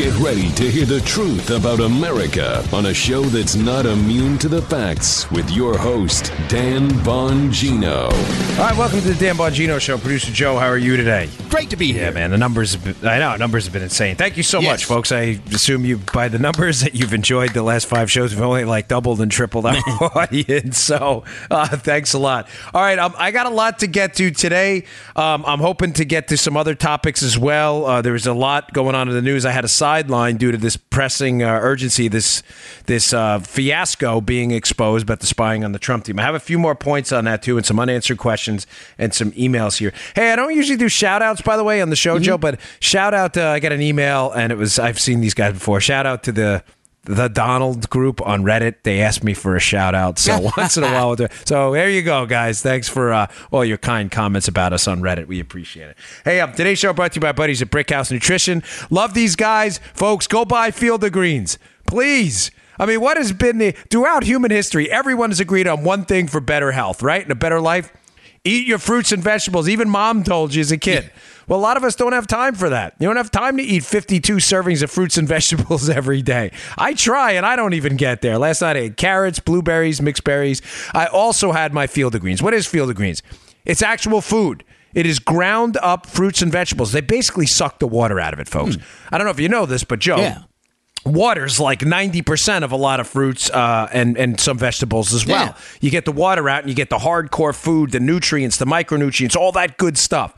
Get ready to hear the truth about America on a show that's not immune to the facts with your host, Dan Bongino. All right, welcome to the Dan Bongino Show. Producer Joe, how are you today? Great to be here. Yeah, man, the numbers have been, I know, numbers have been insane. Thank you so Yes. much, folks. I assume you, by the numbers that you've enjoyed the last five shows, we've only like doubled and tripled our audience. So uh, thanks a lot. All right, um, I got a lot to get to today. Um, I'm hoping to get to some other topics as well. Uh, there was a lot going on in the news. I had a sideline due to this pressing uh, urgency, this this uh, fiasco being exposed about the spying on the Trump team. I have a few more points on that too, and some unanswered questions and some emails here. Hey, I don't usually do shout outs, by the way, on the show, Joe, but shout out. Uh, I got an email, and it was I've seen these guys before. Shout out to the the Donald group on Reddit. They asked me for a shout out. So once in a while, we'll do it. so there you go, guys. Thanks for uh, all your kind comments about us on Reddit. We appreciate it. Hey, um, today's show brought to you by buddies at Brickhouse Nutrition. Love these guys, folks. Go buy Field of Greens, please. I mean, what has been the throughout human history? Everyone has agreed on one thing for better health, right, and a better life. Eat your fruits and vegetables. Even mom told you as a kid. Well, a lot of us don't have time for that. You don't have time to eat 52 servings of fruits and vegetables every day. I try and I don't even get there. Last night I ate carrots, blueberries, mixed berries. I also had my field of greens. What is field of greens? It's actual food. It is ground up fruits and vegetables. They basically suck the water out of it, folks. Hmm. I don't know if you know this, but Joe, Yeah. Water's like 90% of a lot of fruits uh, and, and some vegetables as well. Yeah. You get the water out and you get the hardcore food, the nutrients, the micronutrients, all that good stuff.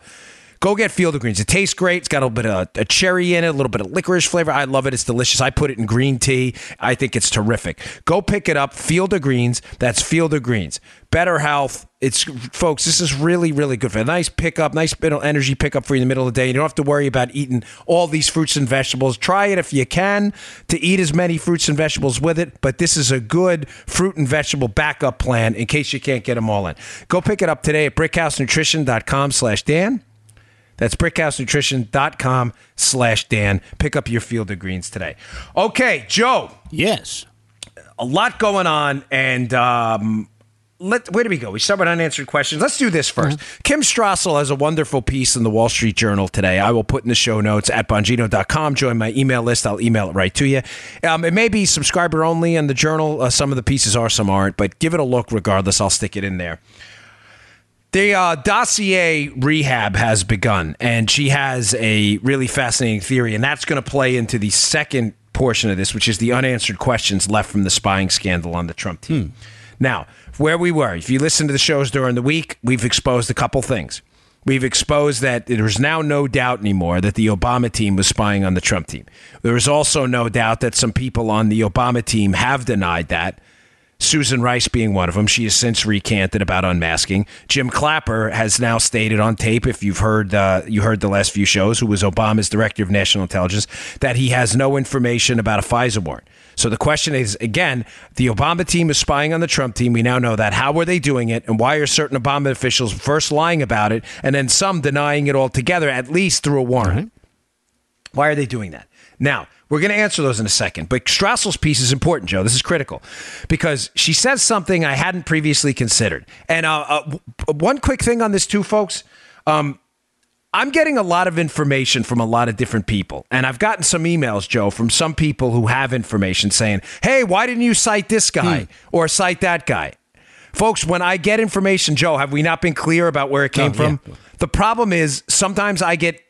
Go get Field of Greens. It tastes great. It's got a little bit of a cherry in it, a little bit of licorice flavor. I love it. It's delicious. I put it in green tea. I think it's terrific. Go pick it up. Field of Greens. That's Field of Greens. Better health. It's folks. This is really, really good for a nice pickup, nice bit of energy pickup for you in the middle of the day. You don't have to worry about eating all these fruits and vegetables. Try it if you can to eat as many fruits and vegetables with it. But this is a good fruit and vegetable backup plan in case you can't get them all in. Go pick it up today at brickhousenutrition.com/dan. That's brickhousenutrition.com slash Dan. Pick up your field of greens today. Okay, Joe, Yes. a lot going on. And um, let, where do we go? We start with unanswered questions. Let's do this 1st Kim Strassel has a wonderful piece in the Wall Street Journal today. I will put in the show notes at bongino.com. Join my email list. I'll email it right to you. Um, it may be subscriber only in the journal. Uh, some of the pieces are, some aren't. But give it a look regardless. I'll stick it in there. The uh, dossier rehab has begun, and she has a really fascinating theory, and that's going to play into the second portion of this, which is the unanswered questions left from the spying scandal on the Trump team. Now, where we were, if you listen to the shows during the week, we've exposed a couple things. We've exposed that there's now no doubt anymore that the Obama team was spying on the Trump team. There is also no doubt that some people on the Obama team have denied that. Susan Rice being one of them. She has since recanted about unmasking. Jim Clapper has now stated on tape, if you've heard uh, you heard the last few shows, who was Obama's director of national intelligence, that he has no information about a FISA warrant. So the question is again, the Obama team is spying on the Trump team. We now know that. How were they doing it, and why are certain Obama officials first lying about it, and then some denying it altogether, at least through a warrant? Why are they doing that? Now, we're going to answer those in a second, but Strassel's piece is important, Joe. This is critical because she says something I hadn't previously considered. And uh, uh, one quick thing on this, too, folks. Um, I'm getting a lot of information from a lot of different people. And I've gotten some emails, Joe, from some people who have information saying, hey, why didn't you cite this guy or cite that guy? Folks, when I get information, Joe, have we not been clear about where it came Oh, yeah. from? The problem is sometimes I get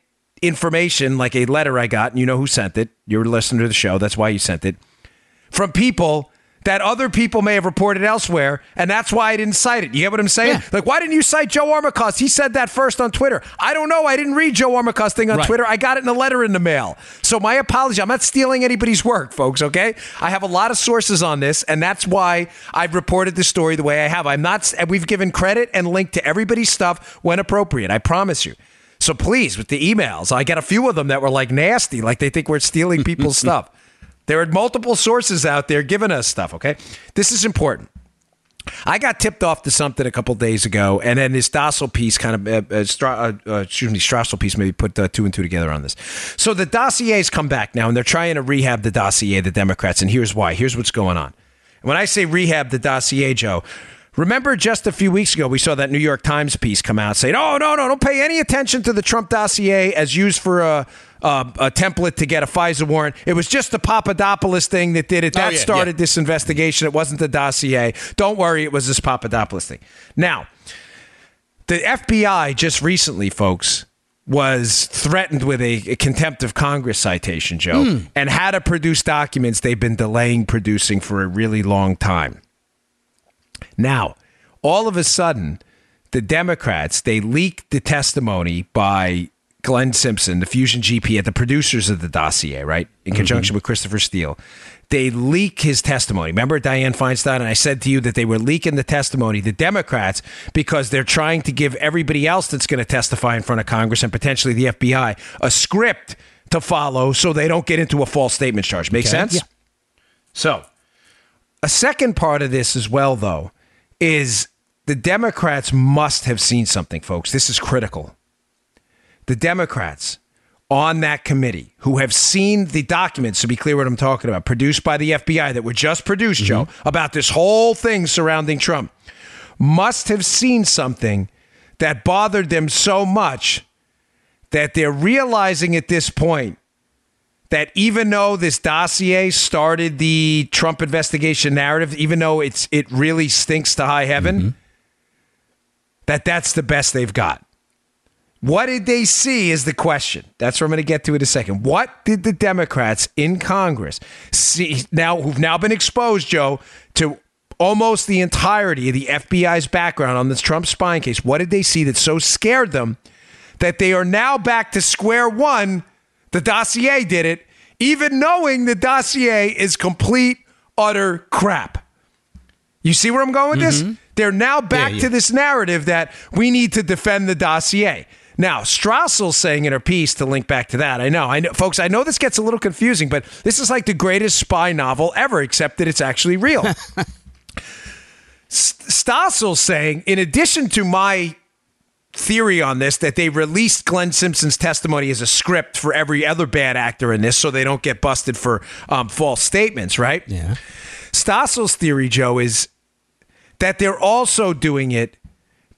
information like a letter I got, and you know who sent it. You're a listener to the show. That's why you sent it. From people that other people may have reported elsewhere, and that's why I didn't cite it. You get what I'm saying? Yeah. Like, why didn't you cite Joe Armacost? He said that first on Twitter. I don't know. I didn't read Joe Armacost thing on Right. Twitter. I got it in a letter in the mail. So my apology. I'm not stealing anybody's work, folks, okay? I have a lot of sources on this, and that's why I've reported the story the way I have. I'm not, and we've given credit and link to everybody's stuff when appropriate. I promise you. So please, with the emails, I got a few of them that were like nasty, like they think we're stealing people's stuff. There are multiple sources out there giving us stuff, okay? This is important. I got tipped off to something a couple days ago, and then this Dossel piece kind of, uh, uh, Stra- uh, uh, excuse me, Strassel piece maybe put uh, two and two together on this. So the dossiers come back now, and they're trying to rehab the dossier, the Democrats, and here's why. Here's what's going on. When I say rehab the dossier, Joe, Remember just a few weeks ago, we saw that New York Times piece come out saying, oh, no, no, don't pay any attention to the Trump dossier as used for a, a, a template to get a FISA warrant. It was just the Papadopoulos thing that did it. Oh, that Oh, yeah, started yeah. this investigation. It wasn't the dossier. Don't worry, it was this Papadopoulos thing. Now, the FBI just recently, folks, was threatened with a, a contempt of Congress citation, Joe, hmm. and had to produce documents they've been delaying producing for a really long time. Now, all of a sudden, the Democrats they leaked the testimony by Glenn Simpson, the Fusion GP, at the producers of the dossier, right, in mm-hmm. conjunction with Christopher Steele. They leak his testimony. Remember Dianne Feinstein? And I said to you that they were leaking the testimony, the Democrats, because they're trying to give everybody else that's going to testify in front of Congress and potentially the FBI a script to follow so they don't get into a false statement charge. Make sense? Yeah. So, a second part of this as well, though, is the Democrats must have seen something, folks. This is critical. The Democrats on that committee who have seen the documents, to be clear what I'm talking about, produced by the FBI that were just produced, Joe, mm-hmm. about this whole thing surrounding Trump, must have seen something that bothered them so much that they're realizing at this point that even though this dossier started the Trump investigation narrative, even though it's it really stinks to high heaven, mm-hmm. that that's the best they've got. What did they see is the question. That's what I'm going to get to in a second. What did the Democrats in Congress see now who've now been exposed, Joe, to almost the entirety of the FBI's background on this Trump spying case? What did they see that so scared them that they are now back to square one? The dossier did it, even knowing the dossier is complete, utter crap. You see where I'm going with this? They're now back Mm-hmm. yeah. to this narrative that we need to defend the dossier. Now, Strassel's saying in her piece to link back to that. I know, I know, folks. I know this gets a little confusing, but this is like the greatest spy novel ever, except that it's actually real. Stossel's saying, in addition to my theory on this, that they released Glenn Simpson's testimony as a script for every other bad actor in this, so they don't get busted for um, false statements, right? Yeah. Stossel's theory, Joe, is that they're also doing it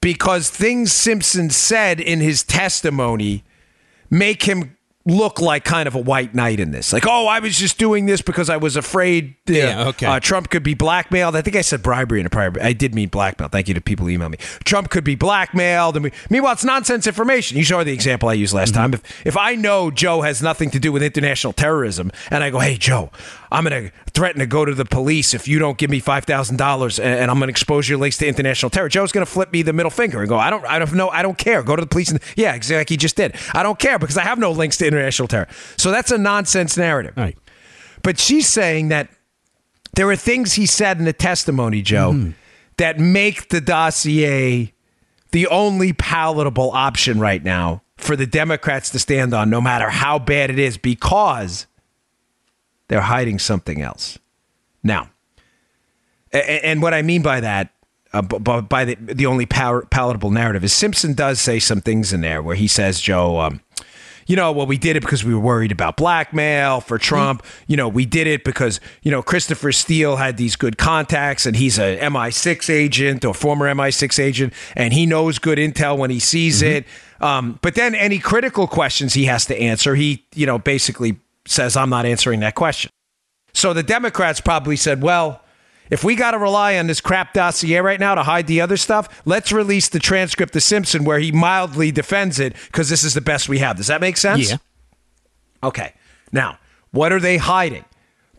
because things Simpson said in his testimony make him look like kind of a white knight in this. Like, oh, I was just doing this because I was afraid uh, Yeah, okay. uh, Trump could be blackmailed. I think I said bribery in a prior. I did mean blackmail. Thank you to people who email me. Trump could be blackmailed. And we, meanwhile, it's nonsense information. You saw the example I used last time. If if I know Joe has nothing to do with international terrorism, and I go, hey Joe, I'm going to threaten to go to the police if you don't give me five thousand dollars, and I'm going to expose your links to international terror. Joe's going to flip me the middle finger and go, I don't, I don't know, I don't care. Go to the police. And, yeah, exactly. He just did. I don't care because I have no links to international terror. So that's a nonsense narrative. Right. But she's saying that there are things he said in the testimony, Joe, mm-hmm. that make the dossier the only palatable option right now for the Democrats to stand on, no matter how bad it is, because they're hiding something else. Now, and what I mean by that, uh, by the, the only power, palatable narrative, is Simpson does say some things in there where he says, Joe, um, you know, well, we did it because we were worried about blackmail for Trump. You know, we did it because, you know, Christopher Steele had these good contacts and he's a MI6 agent or former MI6 agent and he knows good intel when he sees it. Um, but then any critical questions he has to answer, he, you know, basically says, I'm not answering that question. So the Democrats probably said, well, if we got to rely on this crap dossier right now to hide the other stuff, let's release the transcript of Simpson where he mildly defends it because this is the best we have. Does that make sense? Yeah. Okay. Now, what are they hiding?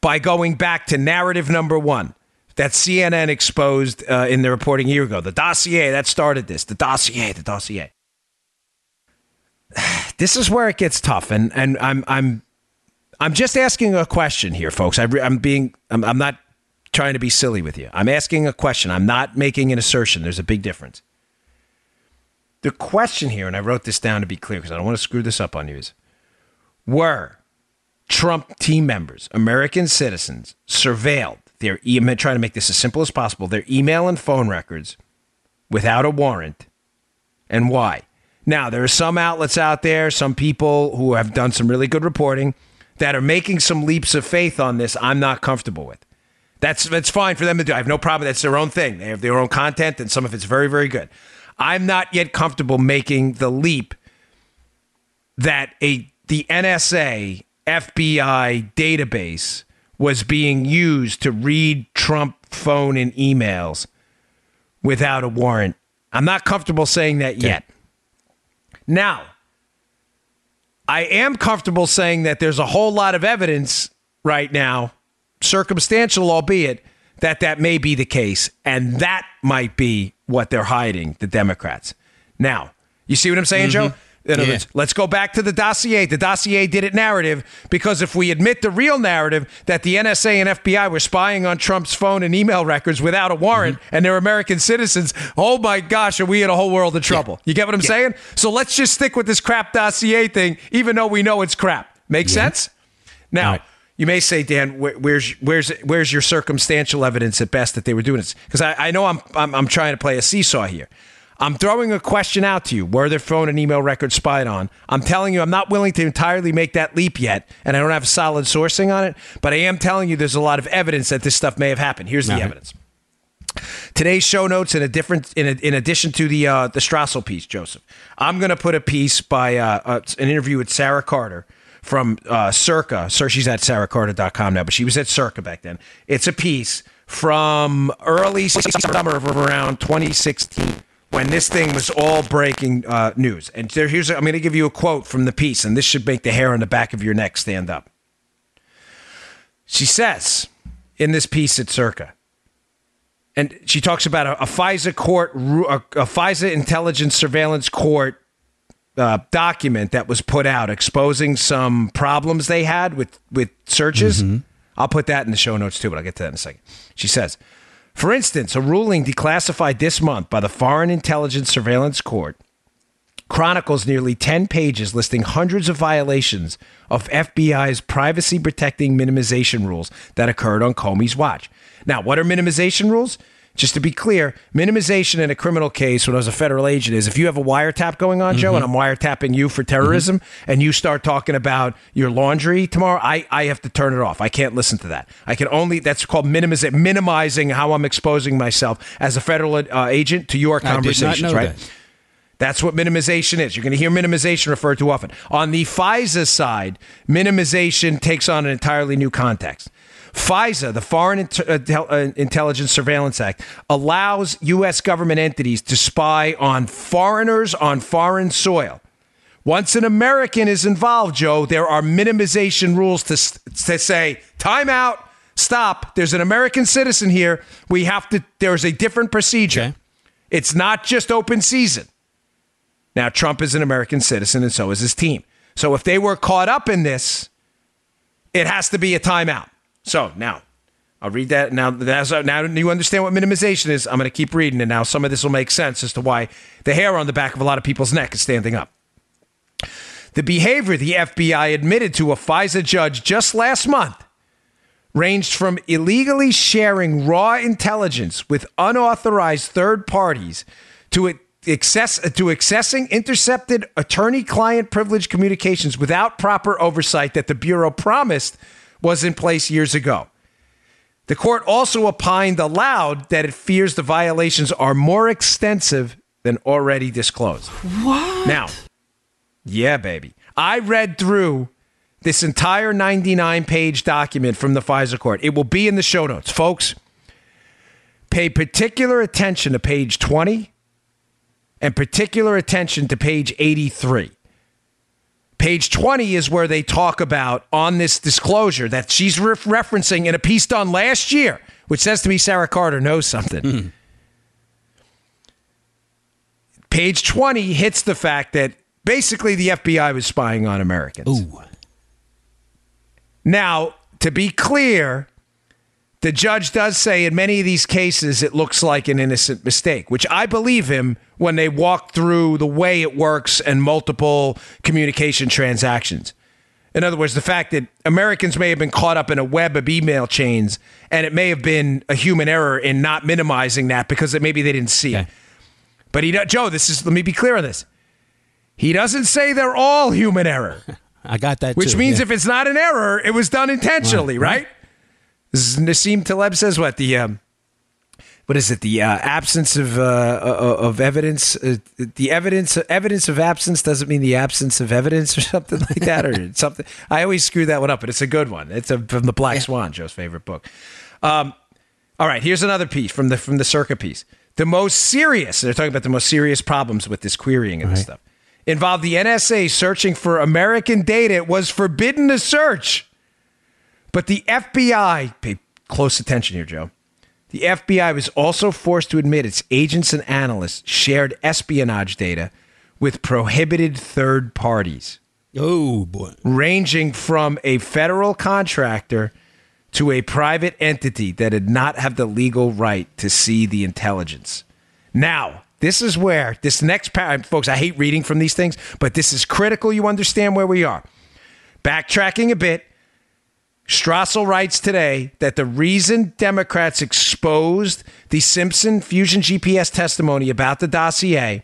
By going back to narrative number one that CNN exposed uh, in the reporting a year ago. The dossier that started this. The dossier, the dossier. This is where it gets tough, and and I'm I'm I'm just asking a question here, folks. I I'm being I'm, I'm not trying to be silly with you. I'm asking a question. I'm not making an assertion. There's a big difference. The question here, and I wrote this down to be clear because I don't want to screw this up on you, is were Trump team members, American citizens, surveilled their email, trying to make this as simple as possible, their email and phone records without a warrant, and why? Now, there are some outlets out there, some people who have done some really good reporting that are making some leaps of faith on this I'm not comfortable with. That's that's fine for them to do. I have no problem. That's their own thing. They have their own content, and some of it's very, very good. I'm not yet comfortable making the leap that a the NSA FBI database was being used to read Trump phone and emails without a warrant. I'm not comfortable saying that yet. Now, I am comfortable saying that there's a whole lot of evidence right now, circumstantial albeit, that that may be the case. And that might be what they're hiding, the Democrats. Now, you see what I'm saying, mm-hmm. Joe? In other Yeah. words, let's go back to the dossier. The dossier did it narrative because if we admit the real narrative that the NSA and FBI were spying on Trump's phone and email records without a warrant mm-hmm. and they're American citizens, oh my gosh, are we in a whole world of trouble? You get what I'm saying? So let's just stick with this crap dossier thing, even though we know it's crap. Make sense? Now, Right. you may say, Dan, where, where's where's where's your circumstantial evidence at best that they were doing this? Because I, I know I'm, I'm I'm trying to play a seesaw here. I'm throwing a question out to you. Were their phone and email records spied on? I'm telling you, I'm not willing to entirely make that leap yet, and I don't have solid sourcing on it. But I am telling you, there's a lot of evidence that this stuff may have happened. Here's the right. evidence. Today's show notes, in a different, in, a, in addition to the uh, the Strassel piece, Joseph, I'm going to put a piece by uh, uh, an interview with Sarah Carter from uh, Circa. Sir, she's at sarahcarter.com now, but she was at Circa back then. It's a piece from early summer of around 2016 when this thing was all breaking uh, news. And there, here's I'm going to give you a quote from the piece, and this should make the hair on the back of your neck stand up. She says in this piece at Circa and she talks about a, a FISA court, a, a FISA intelligence surveillance court uh, document that was put out exposing some problems they had with with searches. I'll put that in the show notes too, but I'll get to that in a second. She says, for instance, a ruling declassified this month by the Foreign Intelligence Surveillance Court chronicles nearly 10 pages listing hundreds of violations of FBI's privacy protecting minimization rules that occurred on Comey's watch. Now, what are minimization rules? Just to be clear, minimization in a criminal case when I was a federal agent is if you have a wiretap going on, Joe, and I'm wiretapping you for terrorism, and you start talking about your laundry tomorrow, I, I have to turn it off. I can't listen to that. I can only, that's called minimize, minimizing how I'm exposing myself as a federal uh, agent to your I did not conversations, right? that. That's what minimization is. You're going to hear minimization referred to often. On the FISA side, minimization takes on an entirely new context. FISA, the Foreign uh, uh, Intelligence Surveillance Act, allows U.S. government entities to spy on foreigners on foreign soil. Once an American is involved, Joe, there are minimization rules to, to say, time out, stop. There's an American citizen here. We have to, there's a different procedure. Okay. It's not just open season. Now, Trump is an American citizen, and so is his team. So if they were caught up in this, it has to be a timeout. So now, I'll read that. Now, that's, now you understand what minimization is. I'm going to keep reading, and now some of this will make sense as to why the hair on the back of a lot of people's neck is standing up. The behavior the FBI admitted to a FISA judge just last month ranged from illegally sharing raw intelligence with unauthorized third parties to it access to accessing intercepted attorney-client privilege communications without proper oversight that the bureau promised was in place years ago. The court also opined aloud that it fears the violations are more extensive than already disclosed. What? Now, yeah, baby. I read through this entire 99 page document from the FISA court. It will be in the show notes. Folks, pay particular attention to page 20 and particular attention to page 83. Page 20 is where they talk about on this disclosure that she's re- referencing in a piece done last year, which says to me Sarah Carter knows something. Hmm. Page 20 hits the fact that basically the FBI was spying on Americans. Ooh. Now, to be clear, the judge does say in many of these cases it looks like an innocent mistake, which I believe him when they walk through the way it works and multiple communication transactions. In other words, the fact that Americans may have been caught up in a web of email chains and it may have been a human error in not minimizing that because it, maybe they didn't see it. But he, Joe, this is let me be clear on this. He doesn't say they're all human error I got that which too, means yeah. if it's not an error, it was done intentionally, right? Nassim Taleb says what the um, what is it? The uh, absence of uh, uh of evidence. Uh, the evidence evidence of absence doesn't mean the absence of evidence or something like that, or something. I always screw that one up, but it's a good one. It's a, from the Black Swan, Joe's favorite book. Um, all right, here's another piece from the from the Circa piece. The most serious. They're talking about the most serious problems with this querying and this stuff. Involved the NSA searching for American data. It was forbidden to search, but the FBI. Pay close attention here, Joe the FBI was also forced to admit its agents and analysts shared espionage data with prohibited third parties. Oh, boy. Ranging from a federal contractor to a private entity that did not have the legal right to see the intelligence. Now, this is where this next part, folks, I hate reading from these things, but this is critical you understand where we are. Backtracking a bit, Strassel writes today that the reason Democrats exposed the Simpson Fusion GPS testimony about the dossier,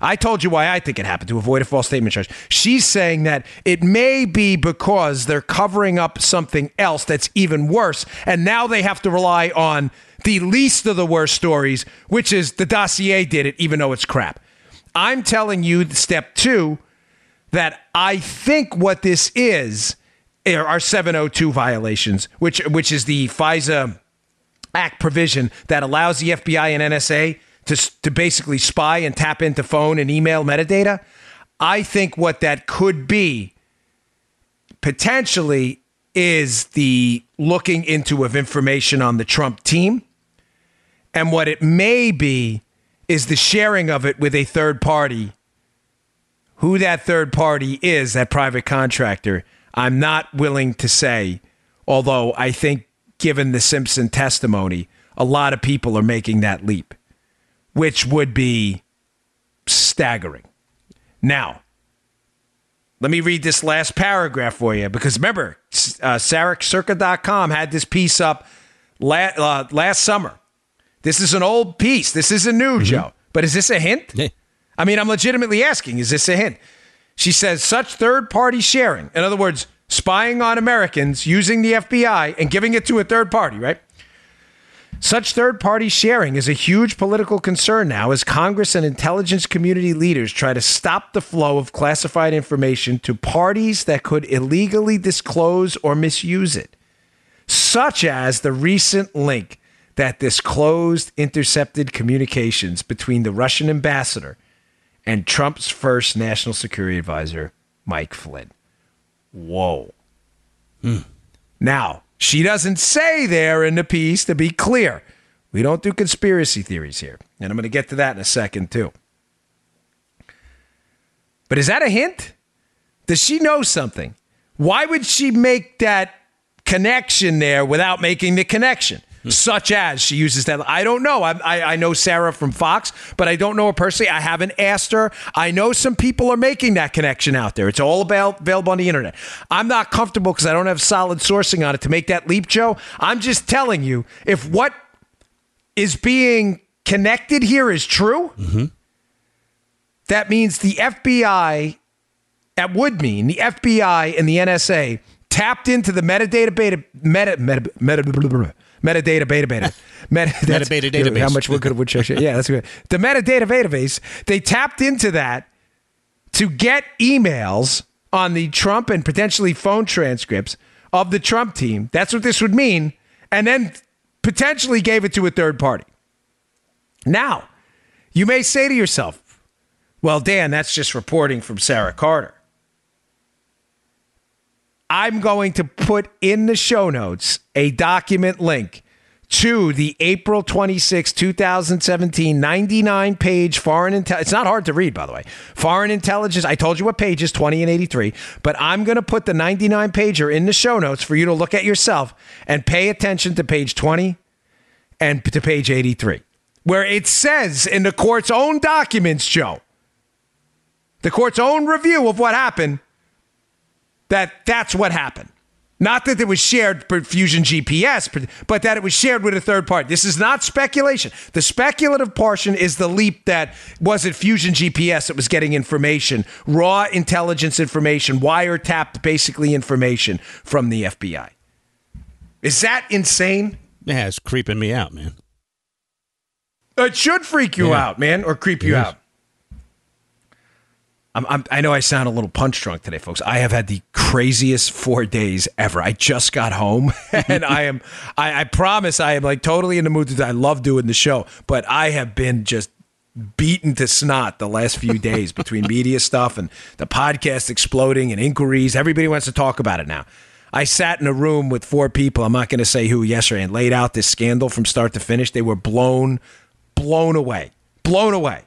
I told you why I think it happened to avoid a false statement charge. She's saying that it may be because they're covering up something else that's even worse, and now they have to rely on the least of the worst stories, which is the dossier did it, even though it's crap. I'm telling you, step two, that I think what this is are 702 violations, which which is the FISA Act provision that allows the FBI and NSA to to basically spy and tap into phone and email metadata. I think what that could be potentially is the looking into of information on the Trump team. And what it may be is the sharing of it with a third party. Who that third party is, that private contractor I'm not willing to say, although I think, given the Simpson testimony, a lot of people are making that leap, which would be staggering. Now, let me read this last paragraph for you because remember, uh, had this piece up la- uh, last summer. This is an old piece. This isn't new, mm-hmm. Joe. But is this a hint? Yeah. I mean, I'm legitimately asking, is this a hint? She says such third party sharing, in other words, spying on Americans using the FBI and giving it to a third party, right? Such third party sharing is a huge political concern now as Congress and intelligence community leaders try to stop the flow of classified information to parties that could illegally disclose or misuse it, such as the recent link that disclosed intercepted communications between the Russian ambassador and Trump's first national security advisor, Mike Flynn. Whoa. Hmm. Now, she doesn't say there in the piece, to be clear. We don't do conspiracy theories here. And I'm going to get to that in a second, too. But is that a hint? Does she know something? Why would she make that connection there without making the connection? Such as she uses that. I don't know. I, I, I, know Sarah from Fox, but I don't know her personally. I haven't asked her. I know some people are making that connection out there. It's all about, available on the internet. I'm not comfortable because I don't have solid sourcing on it to make that leap, Joe. I'm just telling you if what is being connected here is true, mm-hmm. that means the FBI, that would mean the FBI and the NSA tapped into the metadata beta, meta, meta, meta, meta Metadata beta. Meta, metadata database. How much Woodcould Woodchuck? Yeah, that's good. The metadata database, they tapped into that to get emails on the Trump and potentially phone transcripts of the Trump team. That's what this would mean. And then potentially gave it to a third party. Now, you may say to yourself, well, Dan, that's just reporting from Sarah Carter. I'm going to put in the show notes a document link to the April 26, 2017, 99 page foreign intelligence. It's not hard to read, by the way. Foreign intelligence. I told you what pages, 20 and 83, but I'm going to put the 99 pager in the show notes for you to look at yourself and pay attention to page 20 and to page 83, where it says in the court's own documents, Joe, the court's own review of what happened that that's what happened. Not that it was shared per Fusion GPS, but that it was shared with a third party. This is not speculation. The speculative portion is the leap that was it Fusion GPS that was getting information, raw intelligence information, wiretapped basically information from the FBI. Is that insane? Yeah, it's creeping me out, man. It should freak you Yeah. out, man, or creep you out. I'm, I'm, I know I sound a little punch drunk today, folks. I have had the craziest four days ever. I just got home, and I am. I, I promise, I am like totally in the mood. To, I love doing the show, but I have been just beaten to snot the last few days between media stuff and the podcast exploding and inquiries. Everybody wants to talk about it now. I sat in a room with four people. I'm not going to say who yesterday and laid out this scandal from start to finish. They were blown, blown away, blown away.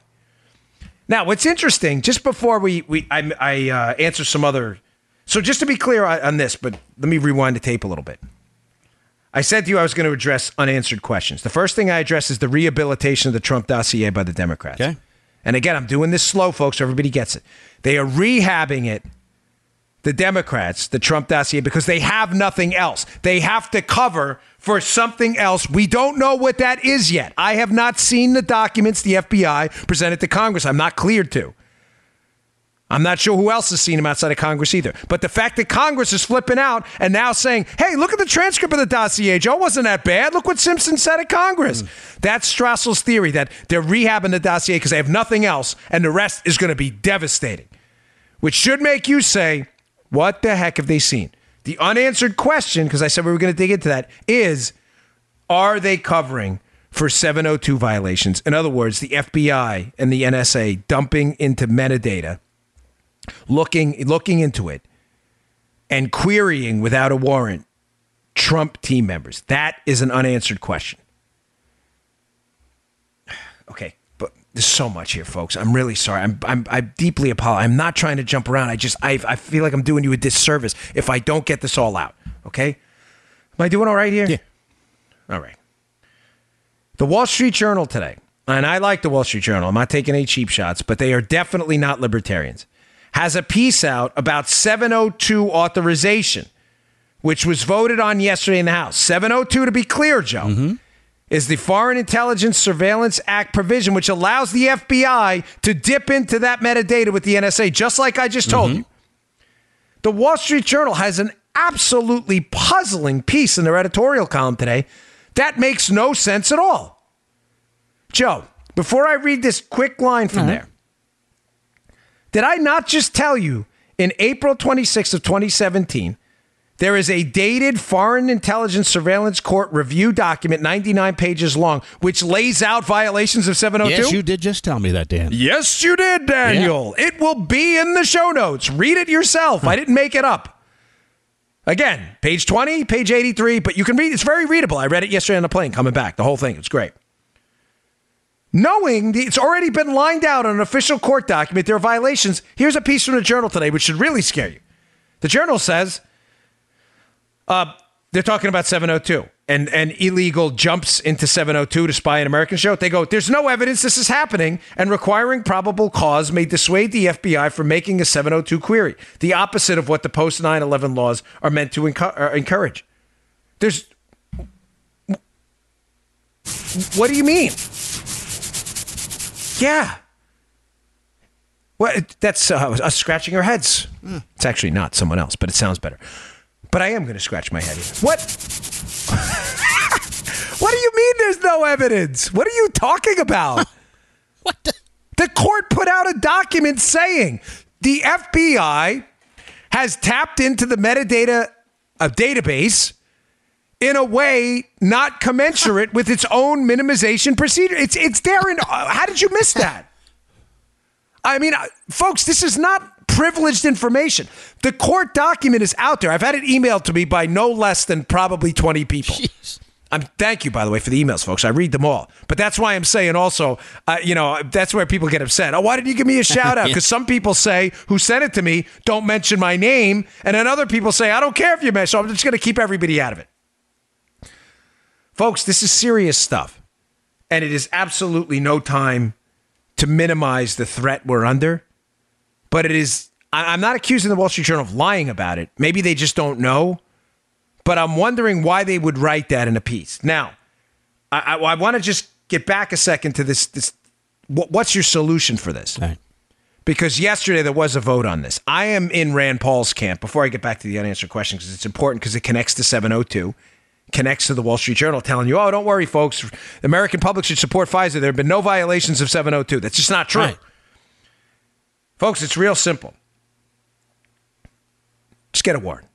Now, what's interesting, just before we, we I, I uh, answer some other, so just to be clear on, on this, but let me rewind the tape a little bit. I said to you I was going to address unanswered questions. The first thing I address is the rehabilitation of the Trump dossier by the Democrats. Okay. And again, I'm doing this slow, folks, so everybody gets it. They are rehabbing it, the Democrats, the Trump dossier, because they have nothing else. They have to cover for something else. We don't know what that is yet. I have not seen the documents the FBI presented to Congress. I'm not cleared to. I'm not sure who else has seen them outside of Congress either. But the fact that Congress is flipping out and now saying, hey, look at the transcript of the dossier, Joe, wasn't that bad. Look what Simpson said at Congress. Hmm. That's Strassel's theory that they're rehabbing the dossier because they have nothing else and the rest is going to be devastating, which should make you say, what the heck have they seen? The unanswered question, because I said we were going to dig into that, is are they covering for 702 violations? In other words, the FBI and the NSA dumping into metadata looking looking into it and querying without a warrant Trump team members? That is an unanswered question. Okay, there's so much here, folks. I'm really sorry. I'm I'm I deeply apologize. I'm not trying to jump around. I just I I feel like I'm doing you a disservice if I don't get this all out. Okay, am I doing all right here? Yeah. All right. The Wall Street Journal today, and I like the Wall Street Journal. I'm not taking any cheap shots, but they are definitely not libertarians. Has a piece out about 702 authorization, which was voted on yesterday in the House. 702, to be clear, Joe, mm-hmm. Is the Foreign Intelligence Surveillance Act provision, which allows the FBI to dip into that metadata with the NSA, just like I just told mm-hmm. you. The Wall Street Journal has an absolutely puzzling piece in their editorial column today that makes no sense at all. Joe, before I read this quick line from there, did I not just tell you in April 26th of 2017 there is a dated Foreign Intelligence Surveillance Court review document 99 pages long which lays out violations of 702? Yes, you did just tell me that, Dan. Yes, you did, Daniel. It will be in the show notes. Read it yourself. Hmm. I didn't make it up. Again, page 20, page 83, but you can read it's very readable. I read it yesterday on the plane coming back. The whole thing. It's great. Knowing the, it's already been lined out on an official court document, there are violations. Here's a piece from the journal today, which should really scare you. The journal says uh, they're talking about 702 and, and illegal jumps into 702 to spy an American show. They go, there's no evidence this is happening, and requiring probable cause may dissuade the FBI from making a 702 query, the opposite of what the post 9 11 laws are meant to encu- uh, encourage. There's. What do you mean? Yeah. What? That's uh, us scratching our heads. It's actually not someone else, but it sounds better. But I am going to scratch my head here. What? what do you mean there's no evidence? What are you talking about? What the? The court put out a document saying the FBI has tapped into the metadata of database in a way not commensurate with its own minimization procedure. It's it's there in uh, how did you miss that? I mean, uh, folks, this is not privileged information. The court document is out there. I've had it emailed to me by no less than probably 20 people. Jeez. I'm thank you by the way for the emails, folks. I read them all, but that's why I'm saying also, uh, you know, that's where people get upset. Oh, why didn't you give me a shout out? Because some people say who sent it to me don't mention my name, and then other people say I don't care if you mention. So I'm just going to keep everybody out of it, folks. This is serious stuff, and it is absolutely no time to minimize the threat we're under. But it is. I'm not accusing the Wall Street Journal of lying about it. Maybe they just don't know but I'm wondering why they would write that in a piece. Now, I, I, I want to just get back a second to this. This, what, what's your solution for this? Right. Because yesterday there was a vote on this. I am in Rand Paul's camp. Before I get back to the unanswered question, because it's important because it connects to 702. connects to the Wall Street Journal telling you, oh, don't worry, folks. The American public should support FISA. There have been no violations of 702. That's just not true. Right. Folks, it's real simple. Just get a warrant.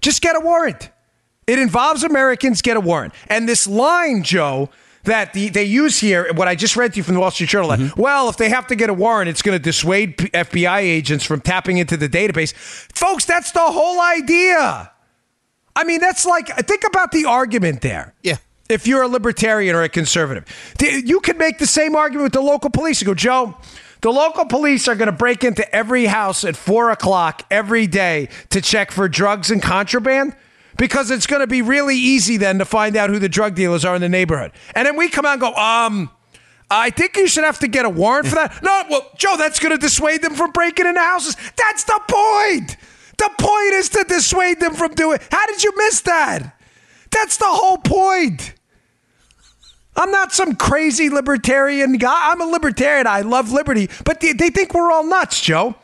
Just get a warrant. It involves Americans, get a warrant. And this line, Joe, that the, they use here, what I just read to you from the Wall Street Journal, that, mm-hmm. well, if they have to get a warrant, it's going to dissuade P- FBI agents from tapping into the database. Folks, that's the whole idea. I mean, that's like, think about the argument there. Yeah. If you're a libertarian or a conservative, you could make the same argument with the local police. You go, Joe, the local police are going to break into every house at four o'clock every day to check for drugs and contraband because it's going to be really easy then to find out who the drug dealers are in the neighborhood. And then we come out and go, um, I think you should have to get a warrant for that. No, well, Joe, that's going to dissuade them from breaking into houses. That's the point. The point is to dissuade them from doing. How did you miss that? That's the whole point. I'm not some crazy libertarian guy. I'm a libertarian. I love liberty, but they, they think we're all nuts, Joe.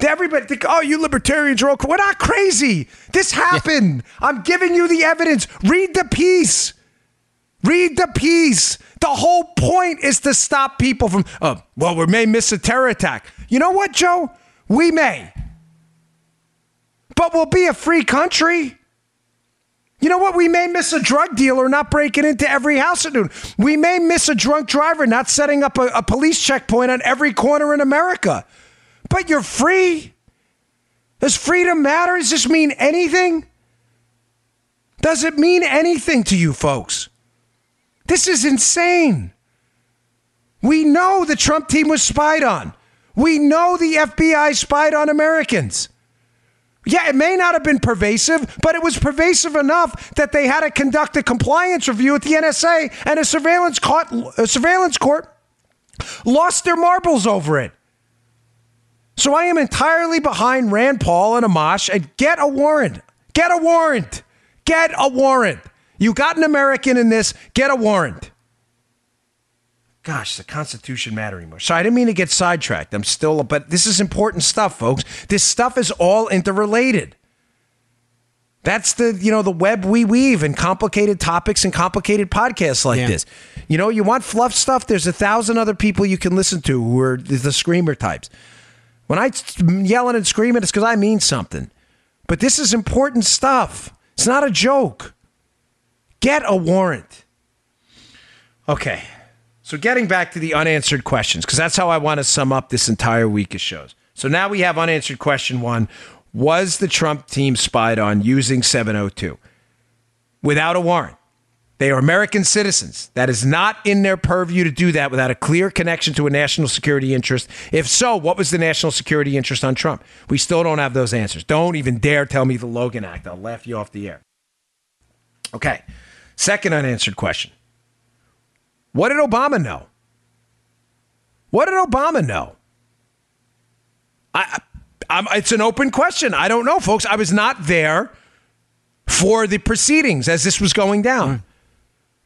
Everybody think, oh, you libertarians are all. We're not crazy. This happened. I'm giving you the evidence. Read the piece. Read the piece. The whole point is to stop people from, oh, well, we may miss a terror attack. You know what, Joe? We may. But we'll be a free country. You know what? We may miss a drug dealer not breaking into every house at noon. We may miss a drunk driver not setting up a, a police checkpoint on every corner in America. But you're free. Does freedom matter? Does this mean anything? Does it mean anything to you folks? This is insane. We know the Trump team was spied on. We know the FBI spied on Americans. Yeah, it may not have been pervasive, but it was pervasive enough that they had to conduct a compliance review at the NSA and a surveillance court, a surveillance court lost their marbles over it. So I am entirely behind Rand Paul and Amash and get a warrant. Get a warrant. Get a warrant. You got an American in this, get a warrant. Gosh, the Constitution matter anymore. So I didn't mean to get sidetracked. I'm still, but this is important stuff, folks. This stuff is all interrelated. That's the you know the web we weave and complicated topics and complicated podcasts like Yeah. this. You know, you want fluff stuff. There's a thousand other people you can listen to who are the screamer types. When I yelling and screaming, it's because I mean something. But this is important stuff. It's not a joke. Get a warrant. Okay. So getting back to the unanswered questions, because that's how I want to sum up this entire week of shows. So now we have unanswered question one. Was the Trump team spied on using 702? Without a warrant. They are American citizens. That is not in their purview to do that without a clear connection to a national security interest. If so, what was the national security interest on Trump? We still don't have those answers. Don't even dare tell me the Logan Act. I'll laugh you off the air. Okay. Second unanswered question What did Obama know? What did Obama know? I, I'm, it's an open question. I don't know, folks. I was not there for the proceedings as this was going down. Hmm.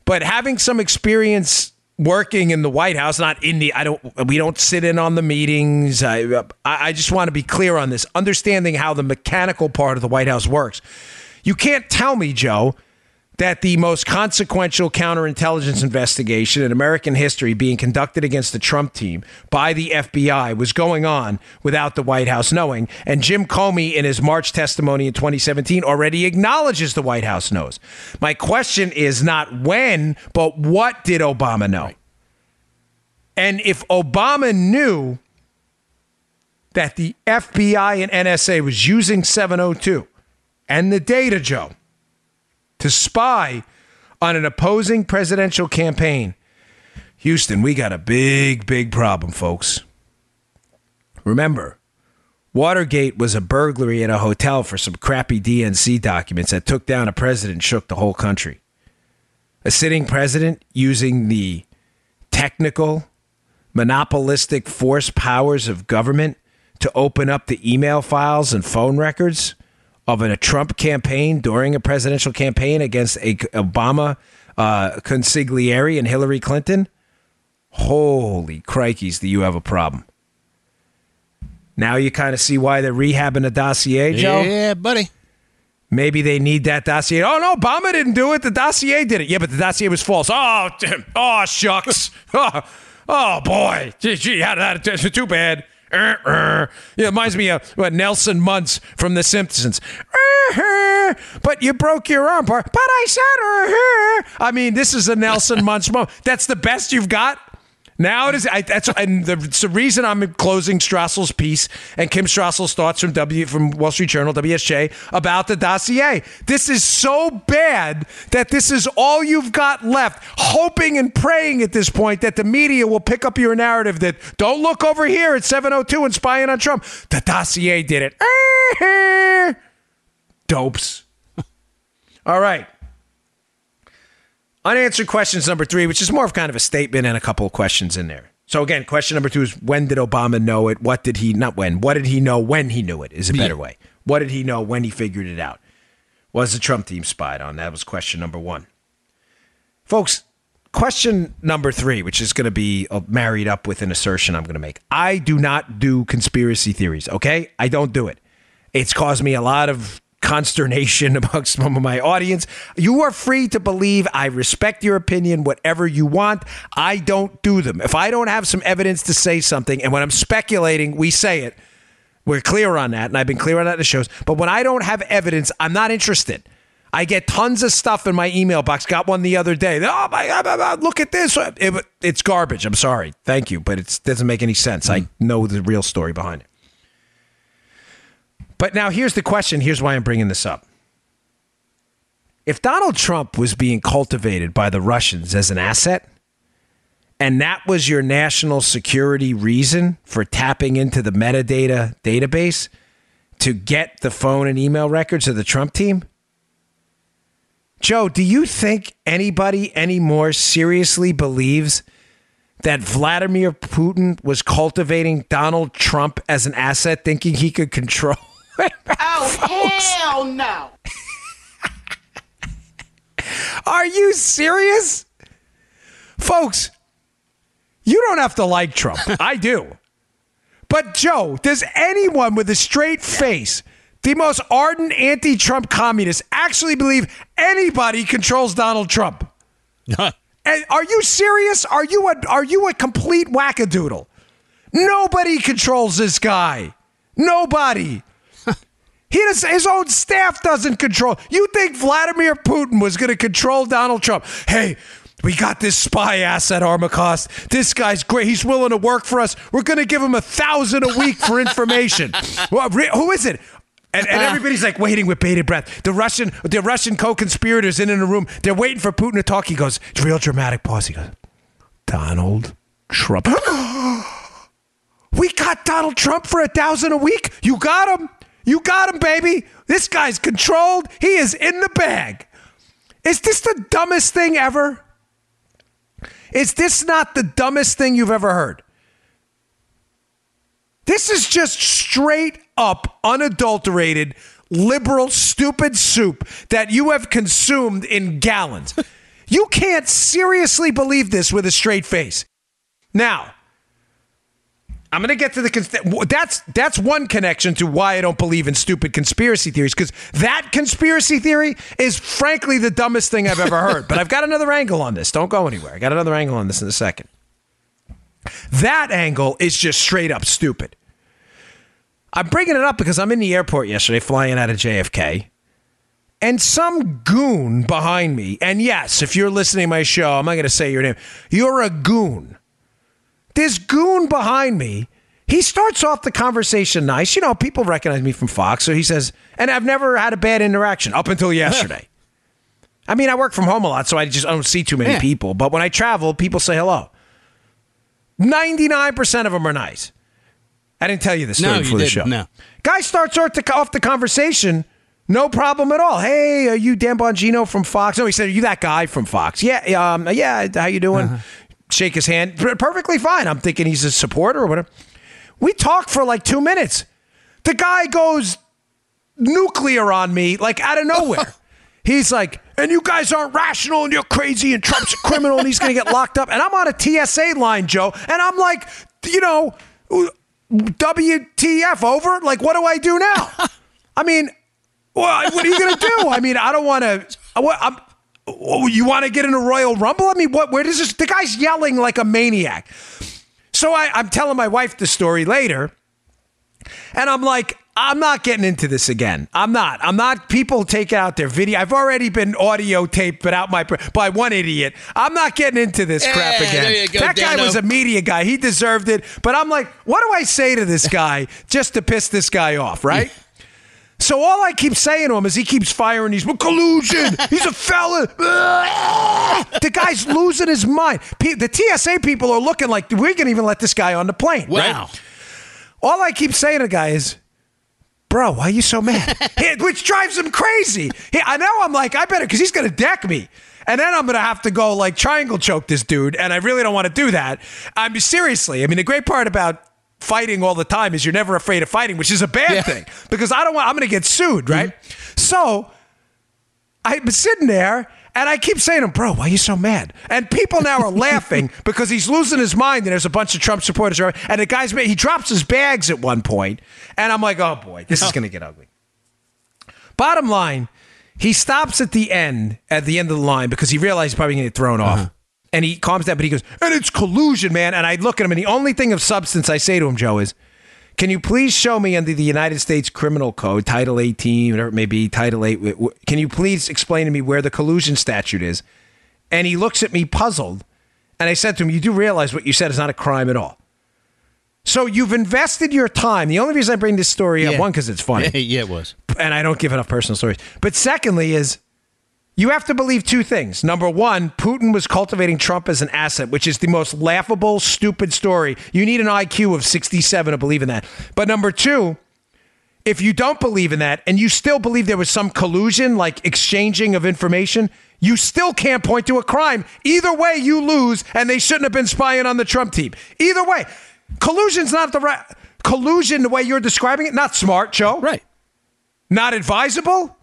But having some experience working in the White House, not in the, I don't, we don't sit in on the meetings. I, I I just want to be clear on this, understanding how the mechanical part of the White House works. You can't tell me, Joe, that the most consequential counterintelligence investigation in American history being conducted against the Trump team by the FBI was going on without the White House knowing. And Jim Comey, in his March testimony in 2017, already acknowledges the White House knows. My question is not when, but what did Obama know? And if Obama knew that the FBI and NSA was using 702 and the data, Joe, to spy on an opposing presidential campaign. Houston, we got a big, big problem, folks. Remember, Watergate was a burglary at a hotel for some crappy DNC documents that took down a president and shook the whole country. A sitting president using the technical, monopolistic force powers of government to open up the email files and phone records of a Trump campaign during a presidential campaign against a Obama uh, consigliere and Hillary Clinton. Holy crikeys, do you have a problem? Now you kind of see why they're rehabbing the dossier, Joe. Yeah, buddy. Maybe they need that dossier. Oh no, Obama didn't do it. The dossier did it. Yeah, but the dossier was false. Oh, damn. oh shucks. oh, oh boy. Gee, gee, how did that? Too bad. Uh, uh. It reminds me of Nelson Muntz from The Simpsons. Uh, but you broke your arm, but I said, I mean, this is a Nelson Muntz moment. That's the best you've got. Now it is. I, that's and the, the reason I'm closing Strassel's piece and Kim Strassel's thoughts from W from Wall Street Journal WSJ about the dossier. This is so bad that this is all you've got left, hoping and praying at this point that the media will pick up your narrative that don't look over here at 702 and spying on Trump. The dossier did it. Dopes. all right. Unanswered questions number three, which is more of kind of a statement and a couple of questions in there. So again, question number two is when did Obama know it? What did he not when? What did he know when he knew it? Is a better way. What did he know when he figured it out? Was the Trump team spied on? That was question number one. Folks, question number three, which is going to be uh, married up with an assertion I'm going to make. I do not do conspiracy theories, okay? I don't do it. It's caused me a lot of consternation amongst some of my audience. You are free to believe. I respect your opinion, whatever you want. I don't do them. If I don't have some evidence to say something, and when I'm speculating, we say it. We're clear on that, and I've been clear on that in the shows. But when I don't have evidence, I'm not interested. I get tons of stuff in my email box. Got one the other day. Oh my God! Look at this. It, it's garbage. I'm sorry. Thank you, but it doesn't make any sense. Mm. I know the real story behind it. But now here's the question. Here's why I'm bringing this up. If Donald Trump was being cultivated by the Russians as an asset, and that was your national security reason for tapping into the metadata database to get the phone and email records of the Trump team, Joe, do you think anybody anymore seriously believes that Vladimir Putin was cultivating Donald Trump as an asset, thinking he could control? Oh, hell no. Are you serious? Folks, you don't have to like Trump. I do. But, Joe, does anyone with a straight face, the most ardent anti Trump communist, actually believe anybody controls Donald Trump? and are you serious? Are you a, are you a complete wackadoodle? Nobody controls this guy. Nobody. He does, his own staff doesn't control. You think Vladimir Putin was going to control Donald Trump? Hey, we got this spy ass at Armacost. This guy's great. He's willing to work for us. We're going to give him a thousand a week for information. well, who is it? And, and, uh. everybody's like waiting with bated breath. The Russian, the Russian co-conspirators in in a room. They're waiting for Putin to talk. He goes, it's real dramatic pause. He goes, Donald Trump. we got Donald Trump for a thousand a week. You got him. You got him, baby. This guy's controlled. He is in the bag. Is this the dumbest thing ever? Is this not the dumbest thing you've ever heard? This is just straight up, unadulterated, liberal, stupid soup that you have consumed in gallons. you can't seriously believe this with a straight face. Now, I'm going to get to the that's that's one connection to why I don't believe in stupid conspiracy theories because that conspiracy theory is frankly the dumbest thing I've ever heard. but I've got another angle on this. Don't go anywhere. I got another angle on this in a second. That angle is just straight up stupid. I'm bringing it up because I'm in the airport yesterday flying out of JFK. And some goon behind me, and yes, if you're listening to my show, I'm not going to say your name. You're a goon this goon behind me, he starts off the conversation nice. You know, people recognize me from Fox. So he says, and I've never had a bad interaction up until yesterday. I mean, I work from home a lot, so I just I don't see too many yeah. people. But when I travel, people say hello. 99% of them are nice. I didn't tell you this story no, before the show. No. Guy starts off the conversation, no problem at all. Hey, are you Dan Bongino from Fox? No, he said, are you that guy from Fox? Yeah, um, yeah. How you doing? Uh-huh shake his hand. Perfectly fine. I'm thinking he's a supporter or whatever. We talk for like two minutes. The guy goes nuclear on me, like out of nowhere. he's like, and you guys aren't rational and you're crazy and Trump's a criminal and he's going to get locked up. And I'm on a TSA line, Joe. And I'm like, you know, WTF over? Like, what do I do now? I mean, Well, what are you going to do? I mean, I don't want to. I'm. Oh, you want to get in a Royal Rumble? I mean, what? Where does this? The guy's yelling like a maniac. So I, I'm telling my wife the story later, and I'm like, I'm not getting into this again. I'm not. I'm not. People take out their video. I've already been audio taped, but out my by one idiot. I'm not getting into this crap again. go, that guy Dano. was a media guy. He deserved it. But I'm like, what do I say to this guy just to piss this guy off, right? So all I keep saying to him is he keeps firing these well, collusion. He's a felon. the guy's losing his mind. The TSA people are looking like we can even let this guy on the plane. right? Wow. All I keep saying to the guy is, bro, why are you so mad? Which drives him crazy. He- I know I'm like, I better, because he's going to deck me. And then I'm going to have to go like triangle choke this dude. And I really don't want to do that. I mean, seriously. I mean, the great part about fighting all the time is you're never afraid of fighting, which is a bad Yeah. thing because I don't want, I'm going to get sued, right? Mm-hmm. So I'm sitting there and I keep saying to him, bro, why are you so mad? And people now are laughing because he's losing his mind and there's a bunch of Trump supporters around. And the guy's, he drops his bags at one point, And I'm like, oh boy, this is oh. going to get ugly. Bottom line, he stops at the end, at the end of the line, because he realized he's probably going to get thrown uh-huh. off. And he calms down, but he goes, and it's collusion, man. And I look at him, and the only thing of substance I say to him, Joe, is, can you please show me under the United States Criminal Code, Title 18, whatever it may be, Title 8, wh- wh- can you please explain to me where the collusion statute is? And he looks at me puzzled. And I said to him, You do realize what you said is not a crime at all. So you've invested your time. The only reason I bring this story up, Yeah. one, because it's funny yeah, it was. and I don't give enough personal stories. But secondly, is you have to believe two things. Number one, Putin was cultivating Trump as an asset, which is the most laughable, stupid story. You need an IQ of 67 to believe in that. But number two, if you don't believe in that and you still believe there was some collusion, like exchanging of information, you still can't point to a crime. Either way, you lose, and they shouldn't have been spying on the Trump team. Either way, collusion's not the right collusion the way you're describing it. Not smart, Joe Right. not advisable?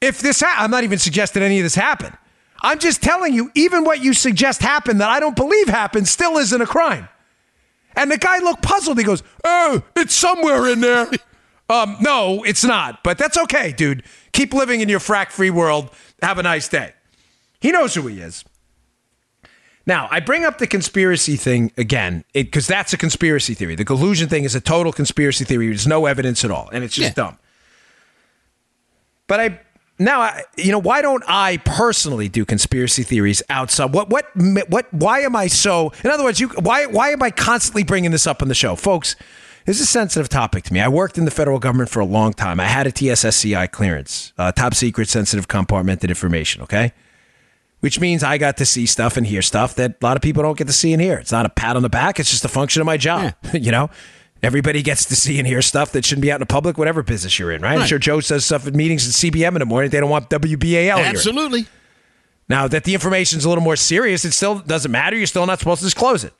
If this, ha- I'm not even suggesting any of this happened. I'm just telling you, even what you suggest happened that I don't believe happened still isn't a crime. And the guy looked puzzled. He goes, "Oh, it's somewhere in there." um, no, it's not. But that's okay, dude. Keep living in your frack-free world. Have a nice day. He knows who he is. Now, I bring up the conspiracy thing again because that's a conspiracy theory. The collusion thing is a total conspiracy theory. There's no evidence at all, and it's just Yeah. dumb. But I now, I, you know, why don't I personally do conspiracy theories outside? What, what, what? Why am I so? In other words, you why, why am I constantly bringing this up on the show, folks? This is a sensitive topic to me. I worked in the federal government for a long time. I had a TSSCI clearance, uh, top secret, sensitive, compartmented information. Okay which means I got to see stuff and hear stuff that a lot of people don't get to see and hear. It's not a pat on the back, it's just a function of my job. you know, everybody gets to see and hear stuff that shouldn't be out in the public, whatever business you're in, right? I'm sure Joe says stuff at meetings at CBM in the morning. They don't want WBAL. Absolutely. Now that the information's a little more serious, it still doesn't matter. You're still not supposed to disclose it.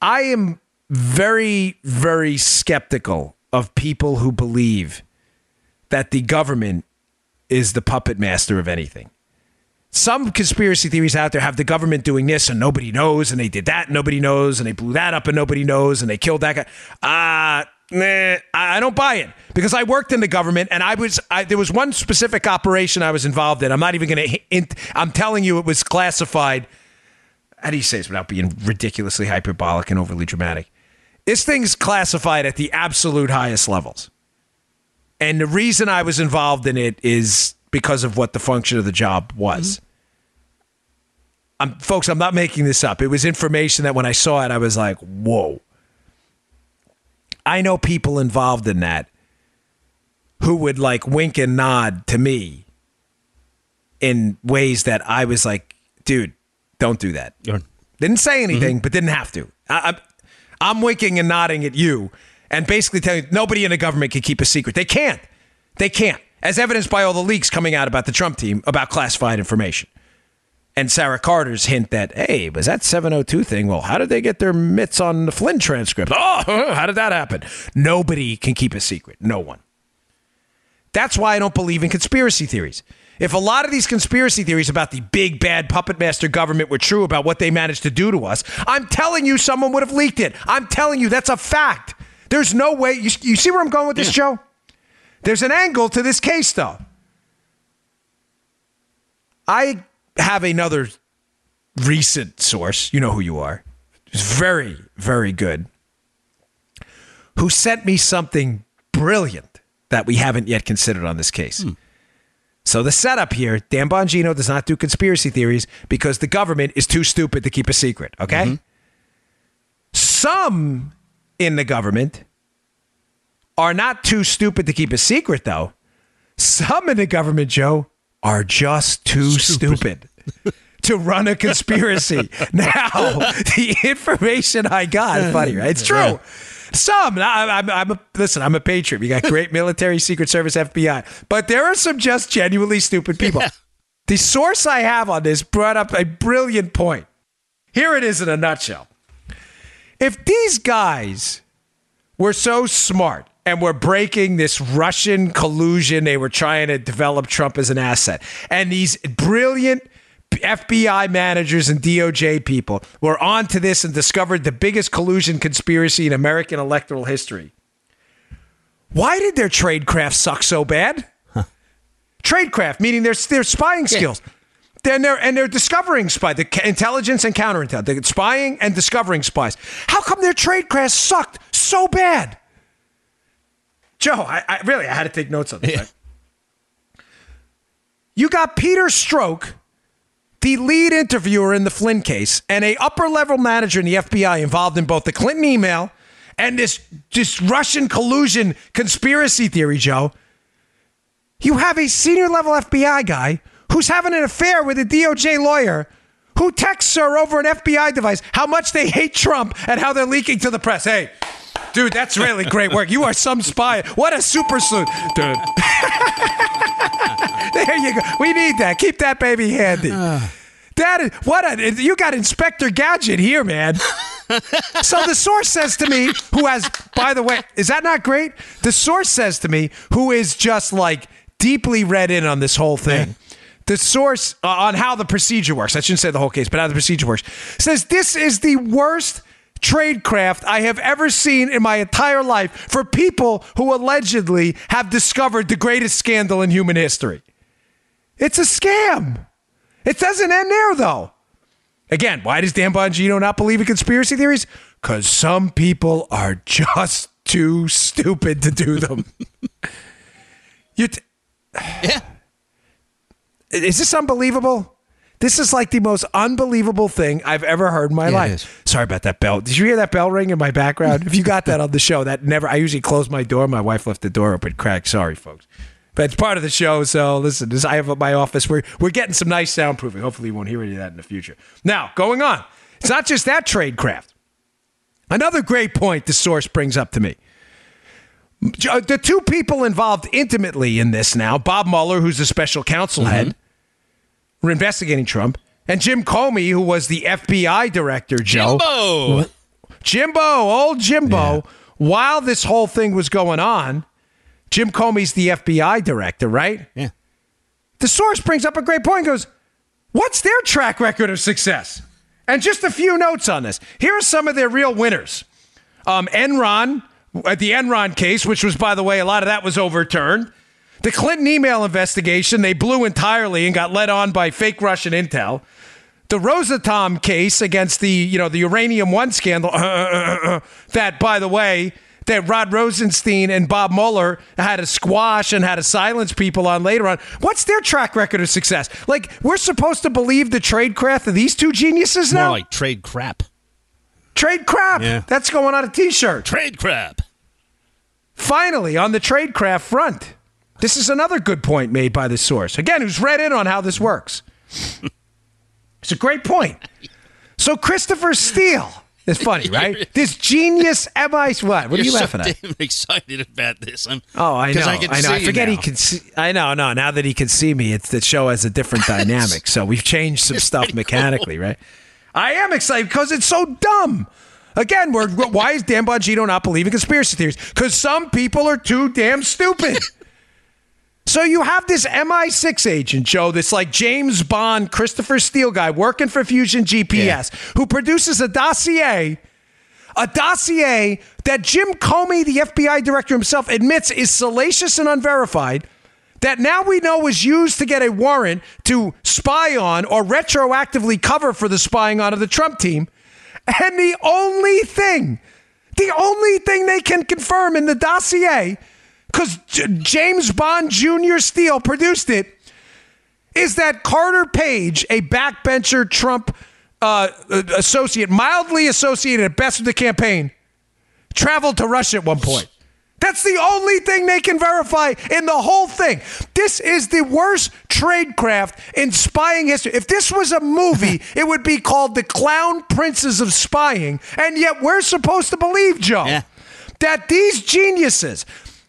I am very, very skeptical of people who believe that the government is the puppet master of anything. Some conspiracy theories out there have the government doing this and nobody knows, and they did that and nobody knows, and they blew that up and nobody knows, and they killed that guy. Ah, nah, I don't buy it because I worked in the government and I was I, there was one specific operation I was involved in. I'm not even going to. I'm telling you, it was classified. How do you say this without being ridiculously hyperbolic and overly dramatic? This thing's classified at the absolute highest levels. And the reason I was involved in it is because of what the function of the job was. I'm, folks, I'm not making this up. It was information that when I saw it, I was like, whoa. I know people involved in that who would like wink and nod to me in ways that I was like, dude, don't do that. You're- Didn't say mm-hmm. anything, but didn't have to. I, I'm, I'm winking and nodding at you and basically telling you nobody in the government can keep a secret. They can't. They can't. As evidenced by all the leaks coming out about the Trump team about classified information. And Sarah Carter's hint that, hey, was that 702 thing? Well, how did they get their mitts on the Flynn transcript? Oh, how did that happen? Nobody can keep a secret. No one. That's why I don't believe in conspiracy theories. If a lot of these conspiracy theories about the big bad puppet master government were true about what they managed to do to us, I'm telling you someone would have leaked it. I'm telling you that's a fact. There's no way. You, you see where I'm going with this, Joe? There's an angle to this case, though. I have another recent source. You know who you are. It's very, very good. Who sent me something brilliant that we haven't yet considered on this case. Hmm. So the setup here, Dan Bongino does not do conspiracy theories because the government is too stupid to keep a secret, okay? Mm-hmm. Some in the government are not too stupid to keep a secret though. Some in the government, Joe, are just too stupid. to run a conspiracy. now, the information I got, funny, right? It's true. Some, I, I'm, I'm a, listen, I'm a patriot. We got great military, Secret Service, FBI, but there are some just genuinely stupid people. The source I have on this brought up a brilliant point. Here it is in a nutshell. If these guys were so smart and we're breaking this Russian collusion, they were trying to develop Trump as an asset, and these brilliant FBI managers and DOJ people were onto this and discovered the biggest collusion conspiracy in American electoral history. Why did their tradecraft suck so bad? Tradecraft, meaning their their spying skills. Then they're and they're discovering spy, the intelligence and counterintelligence, they're spying and discovering spies. How come their tradecraft sucked so bad? Joe, I, I really I had to take notes on this. right? You got Peter Strzok, the lead interviewer in the Flynn case, and a upper level manager in the FBI involved in both the Clinton email and this this Russian collusion conspiracy theory, Joe. You have a senior level FBI guy who's having an affair with a DOJ lawyer who texts her over an FBI device how much they hate Trump and how they're leaking to the press. Hey, dude, that's really great work. You are some spy. What a super sleuth, dude. there you go. We need that. Keep that baby handy. That is what a you got Inspector Gadget here, man. so the source says to me, who has, by the way, is that not great? The source says to me, who is just like deeply read in on this whole thing. The source uh, on how the procedure works, I shouldn't say the whole case, but how the procedure works, says this is the worst tradecraft I have ever seen in my entire life for people who allegedly have discovered the greatest scandal in human history. It's a scam. It doesn't end there, though. Again, why does Dan Bongino not believe in conspiracy theories? Because some people are just too stupid to do them. you t- Yeah. Is this unbelievable? This is like the most unbelievable thing I've ever heard in my Yeah, life. Sorry about that bell. Did you hear that bell ring in my background? if you got that on the show, that never. I usually close my door. My wife left the door open, cracked. Sorry, folks. But it's part of the show, so listen. This I have at my office. We're we're getting some nice soundproofing. Hopefully, you won't hear any of that in the future. Now, going on. It's not just that trade craft. Another great point the source brings up to me. Uh, The two people involved intimately in this now, Bob Mueller, who's the special counsel head, were investigating Trump, and Jim Comey, who was the FBI director, Joe. Jimbo. Jimbo, old Jimbo, while this whole thing was going on, Jim Comey's the FBI director, right? Yeah. The source brings up a great point and goes, What's their track record of success? And just a few notes on this. Here are some of their real winners. Um, Enron, at the Enron case, which was, by the way, a lot of that was overturned. The Clinton email investigation, they blew entirely and got led on by fake Russian intel. The Rosatom case against the, you know, the Uranium One scandal, uh, uh, uh, that, by the way, that Rod Rosenstein and Bob Mueller had to squash and had to silence people on later on. What's their track record of success? Like, we're supposed to believe the tradecraft of these two geniuses More now? like trade crap. trade crap. Yeah. That's going on a t-shirt. Trade crap. Finally, on the tradecraft front, this is another good point made by the source. Again, who's read in on how this works. it's a great point. So Christopher Steele is funny, right? This genius MI what? What are you so laughing at? damn excited about this. I'm, Oh, I know. I, I, know. I forget he can see. I know. No, now that he can see me, it's the show has a different dynamic. So we've changed some stuff mechanically, right? I am excited because it's so dumb. Again, we're, why is Dan Bongino not believing conspiracy theories? Because some people are too damn stupid. So you have this MI6 agent, Joe, this like James Bond, Christopher Steele guy working for Fusion GPS, who produces a dossier a dossier that Jim Comey, the FBI director himself, admits is salacious and unverified. That now we know was used to get a warrant to spy on or retroactively cover for the spying on of the Trump team. And the only thing, the only thing they can confirm in the dossier, because J- James Bond Jr. Steele produced it, is that Carter Page, a backbencher Trump uh, associate, mildly associated at best with the campaign, traveled to Russia at one point. That's the only thing they can verify in the whole thing. This is the worst tradecraft in spying history. If this was a movie, it would be called The Clown Princes of Spying. And yet we're supposed to believe, Joe, Yeah. that these geniuses,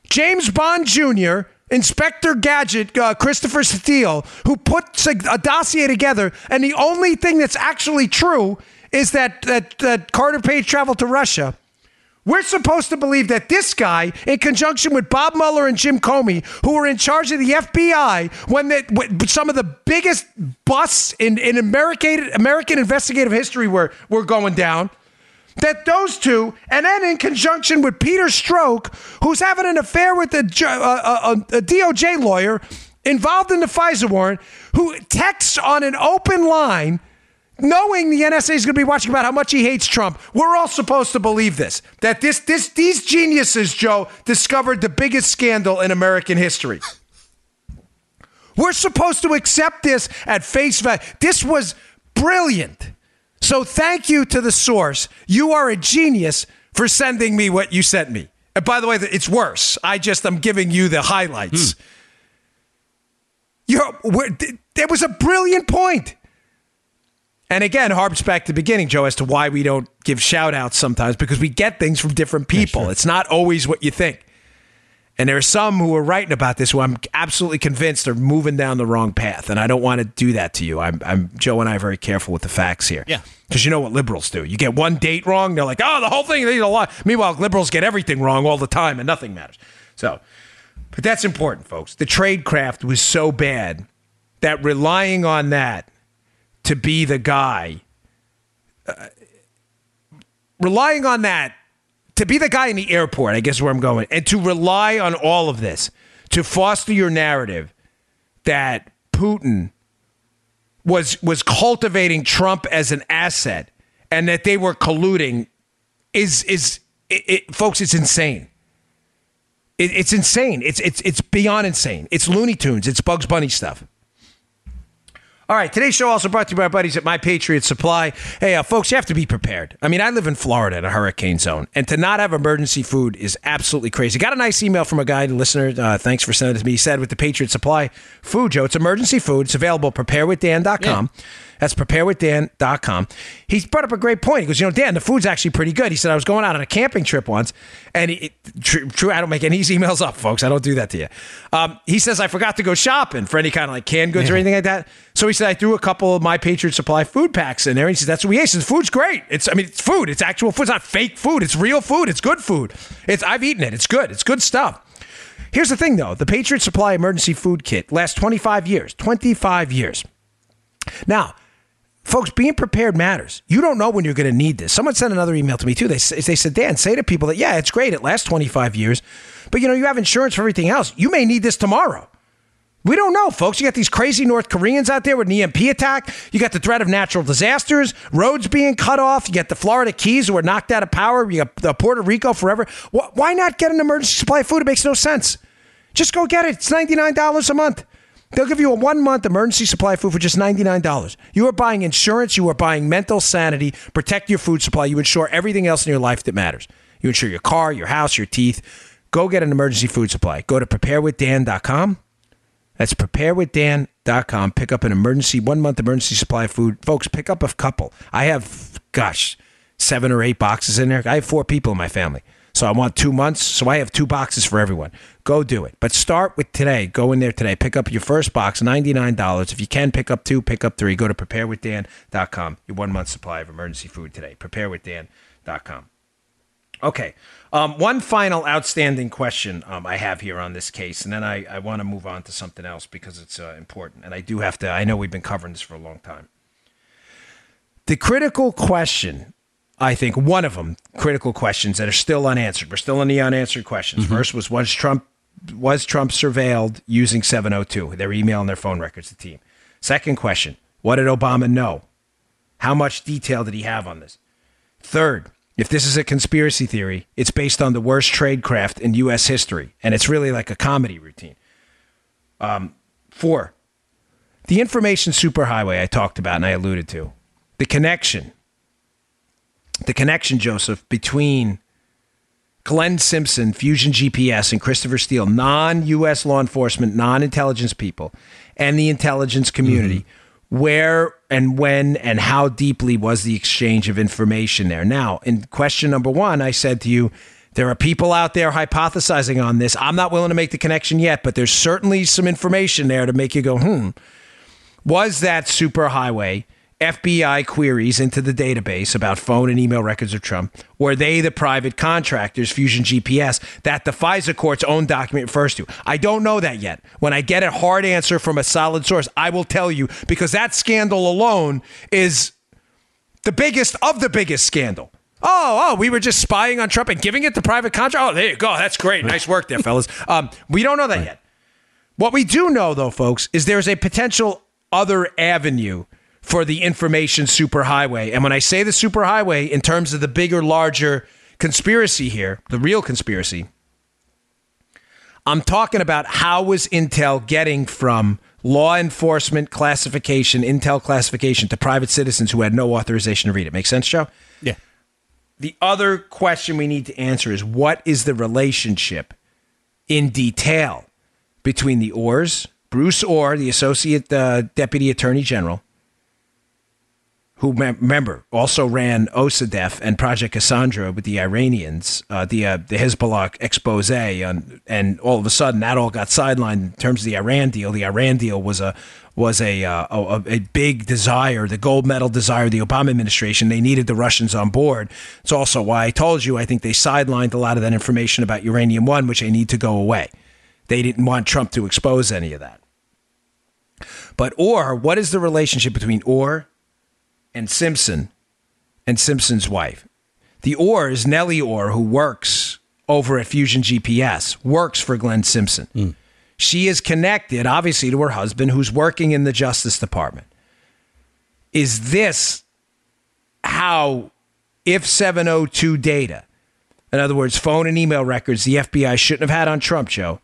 James Bond Jr., Inspector Gadget, uh, Christopher Steele, who puts a, a dossier together, and the only thing that's actually true is that, that, that Carter Page traveled to Russia. We're supposed to believe that this guy, in conjunction with Bob Mueller and Jim Comey, who were in charge of the FBI when, they, when some of the biggest busts in, in American, American investigative history were, were going down, that those two, and then in conjunction with Peter Strzok, who's having an affair with a, uh, uh, a DOJ lawyer involved in the FISA warrant, who texts on an open line knowing the NSA is going to be watching about how much he hates Trump, we're all supposed to believe this. That this, this, these geniuses, Joe, discovered the biggest scandal in American history. We're supposed to accept this at face value. This was brilliant. So thank you to the source. You are a genius for sending me what you sent me. And by the way, it's worse. I just am giving you the highlights. Hmm. You're, we're, there was a brilliant point. And again, harps back to the beginning, Joe, as to why we don't give shout outs sometimes because we get things from different people. It's not always what you think. And there are some who are writing about this who I'm absolutely convinced are moving down the wrong path. And I don't want to do that to you. I'm, I'm Joe and I are very careful with the facts here. Yeah. Because you know what liberals do. You get one date wrong, they're like, oh, the whole thing, they a lot. Meanwhile, liberals get everything wrong all the time and nothing matters. So, but that's important, folks. The trade craft was so bad that relying on that to be the guy, uh, relying on that to be the guy in the airport, I guess where I'm going, and to rely on all of this to foster your narrative that Putin was was cultivating Trump as an asset and that they were colluding is is it, it, folks, it's insane. It, it's insane. It's it's it's beyond insane. It's Looney Tunes. It's Bugs Bunny stuff. All right, today's show also brought to you by our buddies at My Patriot Supply. Hey, uh, folks, you have to be prepared. I mean, I live in Florida in a hurricane zone, and to not have emergency food is absolutely crazy. Got a nice email from a guy, a listener. Uh, thanks for sending it to me. He said with the Patriot Supply food, Joe, it's emergency food. It's available at preparewithdan.com. That's preparewithdan.com. He brought up a great point. He goes, you know, Dan, the food's actually pretty good. He said, I was going out on a camping trip once, and it, true, true, I don't make any emails up, folks. I don't do that to you. Um, he says, I forgot to go shopping for any kind of like canned goods or anything like that. So he said, I threw a couple of My Patriot Supply food packs in there. And he says, that's what we ate. He says, food's great. It's, I mean, it's food. It's actual food. It's not fake food. It's real food. It's good food. It's, I've eaten it. It's good. It's good stuff. Here's the thing, though. The Patriot Supply Emergency Food Kit lasts 25 years. 25 years. Now, folks, being prepared matters. You don't know when you're going to need this. Someone sent another email to me too. They they said, Dan, say to people that yeah, it's great. It lasts 25 years, but you know you have insurance for everything else. You may need this tomorrow. We don't know, folks. You got these crazy North Koreans out there with an EMP attack. You got the threat of natural disasters, roads being cut off. You got the Florida Keys who are knocked out of power. You got the Puerto Rico forever. Why not get an emergency supply of food? It makes no sense. Just go get it. It's $99 a month. They'll give you a one month emergency supply of food for just $99. You are buying insurance. You are buying mental sanity. Protect your food supply. You insure everything else in your life that matters. You insure your car, your house, your teeth. Go get an emergency food supply. Go to preparewithdan.com. That's preparewithdan.com. Pick up an emergency, one month emergency supply of food. Folks, pick up a couple. I have, gosh, seven or eight boxes in there. I have four people in my family. So I want two months. So I have two boxes for everyone. Go do it. But start with today. Go in there today. Pick up your first box, $99. If you can pick up two, pick up three. Go to preparewithdan.com. Your one month supply of emergency food today. Preparewithdan.com. Okay. Um, one final outstanding question um, I have here on this case, and then I, I want to move on to something else because it's uh, important. And I do have to, I know we've been covering this for a long time. The critical question I think one of them critical questions that are still unanswered. We're still in the unanswered questions. First was was Trump was Trump surveilled using 702, their email and their phone records, the team. Second question, what did Obama know? How much detail did he have on this? Third, if this is a conspiracy theory, it's based on the worst tradecraft in U.S. history, and it's really like a comedy routine. Um, four, the information superhighway I talked about and I alluded to, the connection, the connection, Joseph, between Glenn Simpson, Fusion GPS, and Christopher Steele, non US law enforcement, non intelligence people, and the intelligence community. Where and when and how deeply was the exchange of information there? Now, in question number one, I said to you, there are people out there hypothesizing on this. I'm not willing to make the connection yet, but there's certainly some information there to make you go, hmm. Was that superhighway FBI queries into the database about phone and email records of Trump? Were they the private contractors, Fusion GPS, that the FISA court's own document refers to? I don't know that yet. When I get a hard answer from a solid source, I will tell you because that scandal alone is the biggest of the biggest scandal. Oh, oh, we were just spying on Trump and giving it to private contract. Oh, there you go. That's great. Nice work there, fellas. Um, we don't know that yet. What we do know, though, folks, is there's a potential other avenue for the information superhighway. And when I say the superhighway, in terms of the bigger, larger conspiracy here, the real conspiracy, I'm talking about how was Intel getting from law enforcement classification, Intel classification, to private citizens who had no authorization to read it. Make sense, Joe? Yeah. The other question we need to answer is what is the relationship in detail between the Ohrs, Bruce Ohr, the Associate uh, Deputy Attorney General, who remember also ran OCDETF and Project Cassandra with the Iranians, uh, the uh, the Hezbollah expose, on, and all of a sudden that all got sidelined in terms of the Iran deal. The Iran deal was a was a uh, a, a big desire, the gold medal desire of the Obama administration. They needed the Russians on board. It's also why I told you I think they sidelined a lot of that information about Uranium One, which they need to go away. They didn't want Trump to expose any of that. But or what is the relationship between Ohr and Simpson and Simpson's wife? The Ohr is Nellie Ohr, who works over at Fusion GPS, works for Glenn Simpson. Hmm. She is connected, obviously, to her husband, who's working in the Justice Department. Is this how, if 702 data, in other words, phone and email records the FBI shouldn't have had on Trump, Joe,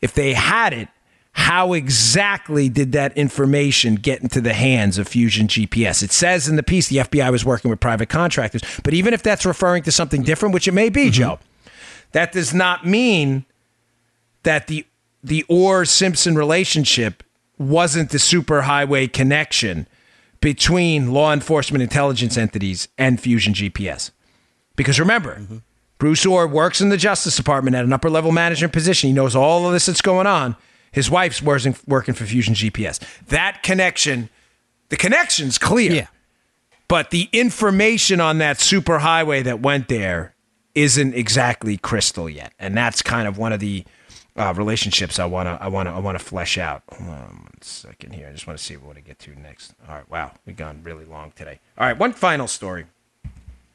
if they had it, how exactly did that information get into the hands of Fusion GPS? It says in the piece the FBI was working with private contractors, but even if that's referring to something different, which it may be, mm-hmm. Joe, that does not mean that the the Ohr Simpson relationship wasn't the superhighway connection between law enforcement intelligence entities and Fusion GPS. Because remember, mm-hmm. Bruce Ohr works in the Justice Department at an upper level management position. He knows all of this that's going on. His wife's working, working for Fusion GPS. That connection, the connection's clear. Yeah. But the information on that superhighway that went there isn't exactly crystal yet. And that's kind of one of the uh, relationships I want to I want to I want to flesh out. Hold on one second here. I just want to see what I get to next. All right. Wow, we've gone really long today. All right, one final story,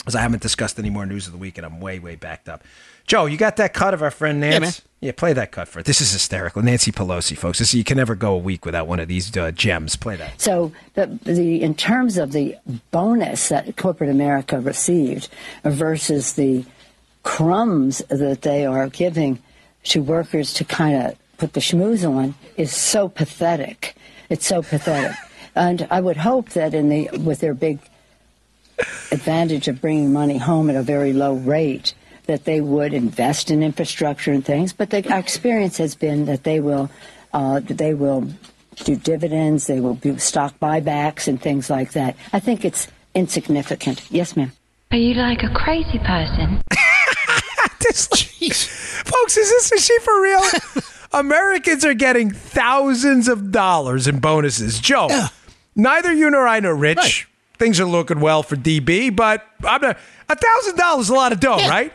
as I haven't discussed any more news of the week, and I'm way way backed up. Joe, you got that cut of our friend Nance? Yeah, man. Yeah, play that cut for it. This is hysterical. Nancy Pelosi, folks. This, you can never go a week without one of these uh, gems. Play that. So the, the in terms of the bonus that corporate America received versus the crumbs that they are giving to workers to kind of put the schmooze on is so pathetic. It's so pathetic. And I would hope that in the with their big advantage of bringing money home at a very low rate, that they would invest in infrastructure and things. But the, our experience has been that they will uh, they will do dividends, they will do stock buybacks and things like that. I think it's insignificant. Yes, ma'am. Are you like a crazy person? This- folks, is this is she for real? Americans are getting thousands of dollars in bonuses. Joe, neither you nor I know Rich. Right. Things are looking well for DB, but I'm not, a thousand dollars is a lot of dough, Yeah. right?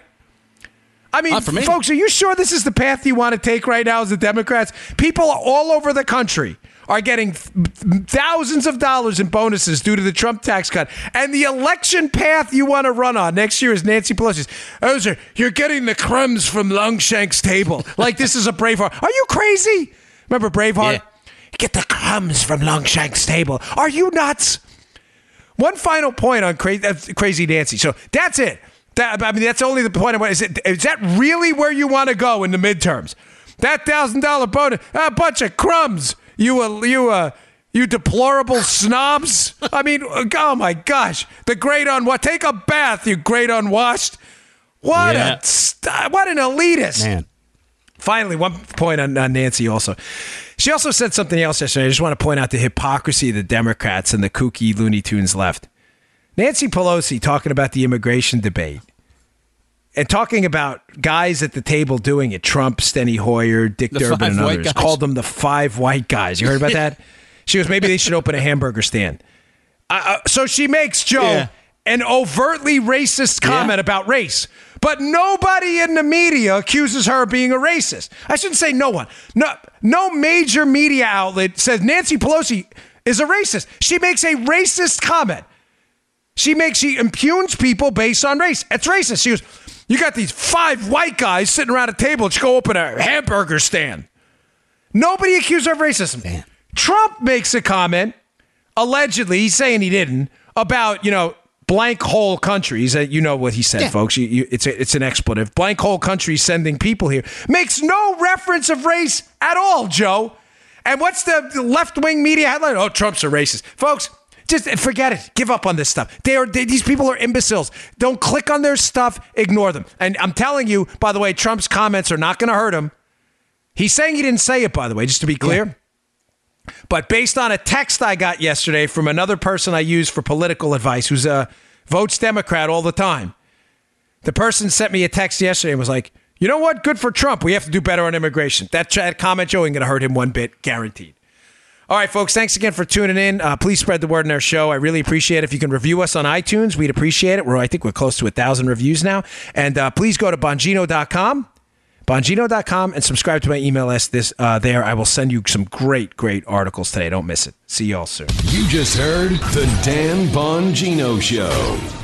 I mean, folks, are you sure this is the path you want to take right now as the Democrats? People all over the country are getting th- thousands of dollars in bonuses due to the Trump tax cut. And the election path you want to run on next year is Nancy Pelosi's. Are, you're getting the crumbs from Longshank's table. like this is a Braveheart. Are you crazy? Remember Braveheart? Yeah. Get the crumbs from Longshank's table. Are you nuts? One final point on crazy, uh, crazy Nancy. So that's it. That, I mean, that's only the point. Is it? Is that really where you want to go in the midterms? That thousand dollar bonus, a bunch of crumbs. You, uh, you, uh, you deplorable snobs. I mean, oh my gosh, the great on what? Take a bath, you great unwashed. What Yeah. a st- what an elitist. Man. Finally, one point on, on Nancy also. She also said something else yesterday. I just want to point out the hypocrisy of the Democrats and the kooky Looney Tunes left. Nancy Pelosi talking about the immigration debate and talking about guys at the table doing it Trump, Steny Hoyer, Dick The Durbin, and others. Called them the five white guys. You heard about that? She goes, maybe they should open a hamburger stand. Uh, uh, so she makes Joe Yeah. an overtly racist comment Yeah. about race. But nobody in the media accuses her of being a racist. I shouldn't say no one. No, no major media outlet says Nancy Pelosi is a racist. She makes a racist comment. She makes she impugns people based on race. It's racist. She goes, you got these five white guys sitting around a table. Let's go open a hamburger stand. Nobody accused her of racism. Trump makes a comment, allegedly, he's saying he didn't, about, you know, blank hole countries. You know what he said, folks. You, you, it's, a, it's an expletive. Blank hole countries sending people here. Makes no reference of race at all, Joe. And what's the left wing media headline? Oh, Trump's a racist. Folks, just forget it. Give up on this stuff. They are they, these people are imbeciles. Don't click on their stuff. Ignore them. And I'm telling you, by the way, Trump's comments are not going to hurt him. He's saying he didn't say it, by the way, just to be clear. But based on a text I got yesterday from another person I use for political advice who's a votes Democrat all the time, the person sent me a text yesterday and was like, you know what? Good for Trump. We have to do better on immigration. That, that comment, Joe, ain't going to hurt him one bit, guaranteed. All right, folks, thanks again for tuning in. Uh, please spread the word in our show. I really appreciate it. If you can review us on iTunes, we'd appreciate it. We're, I think we're close to a 1,000 reviews now. And uh, please go to bongino.com, bongino.com, and subscribe to my email list this, uh, there. I will send you some great, great articles today. Don't miss it. See y'all soon. You just heard the Dan Bongino Show.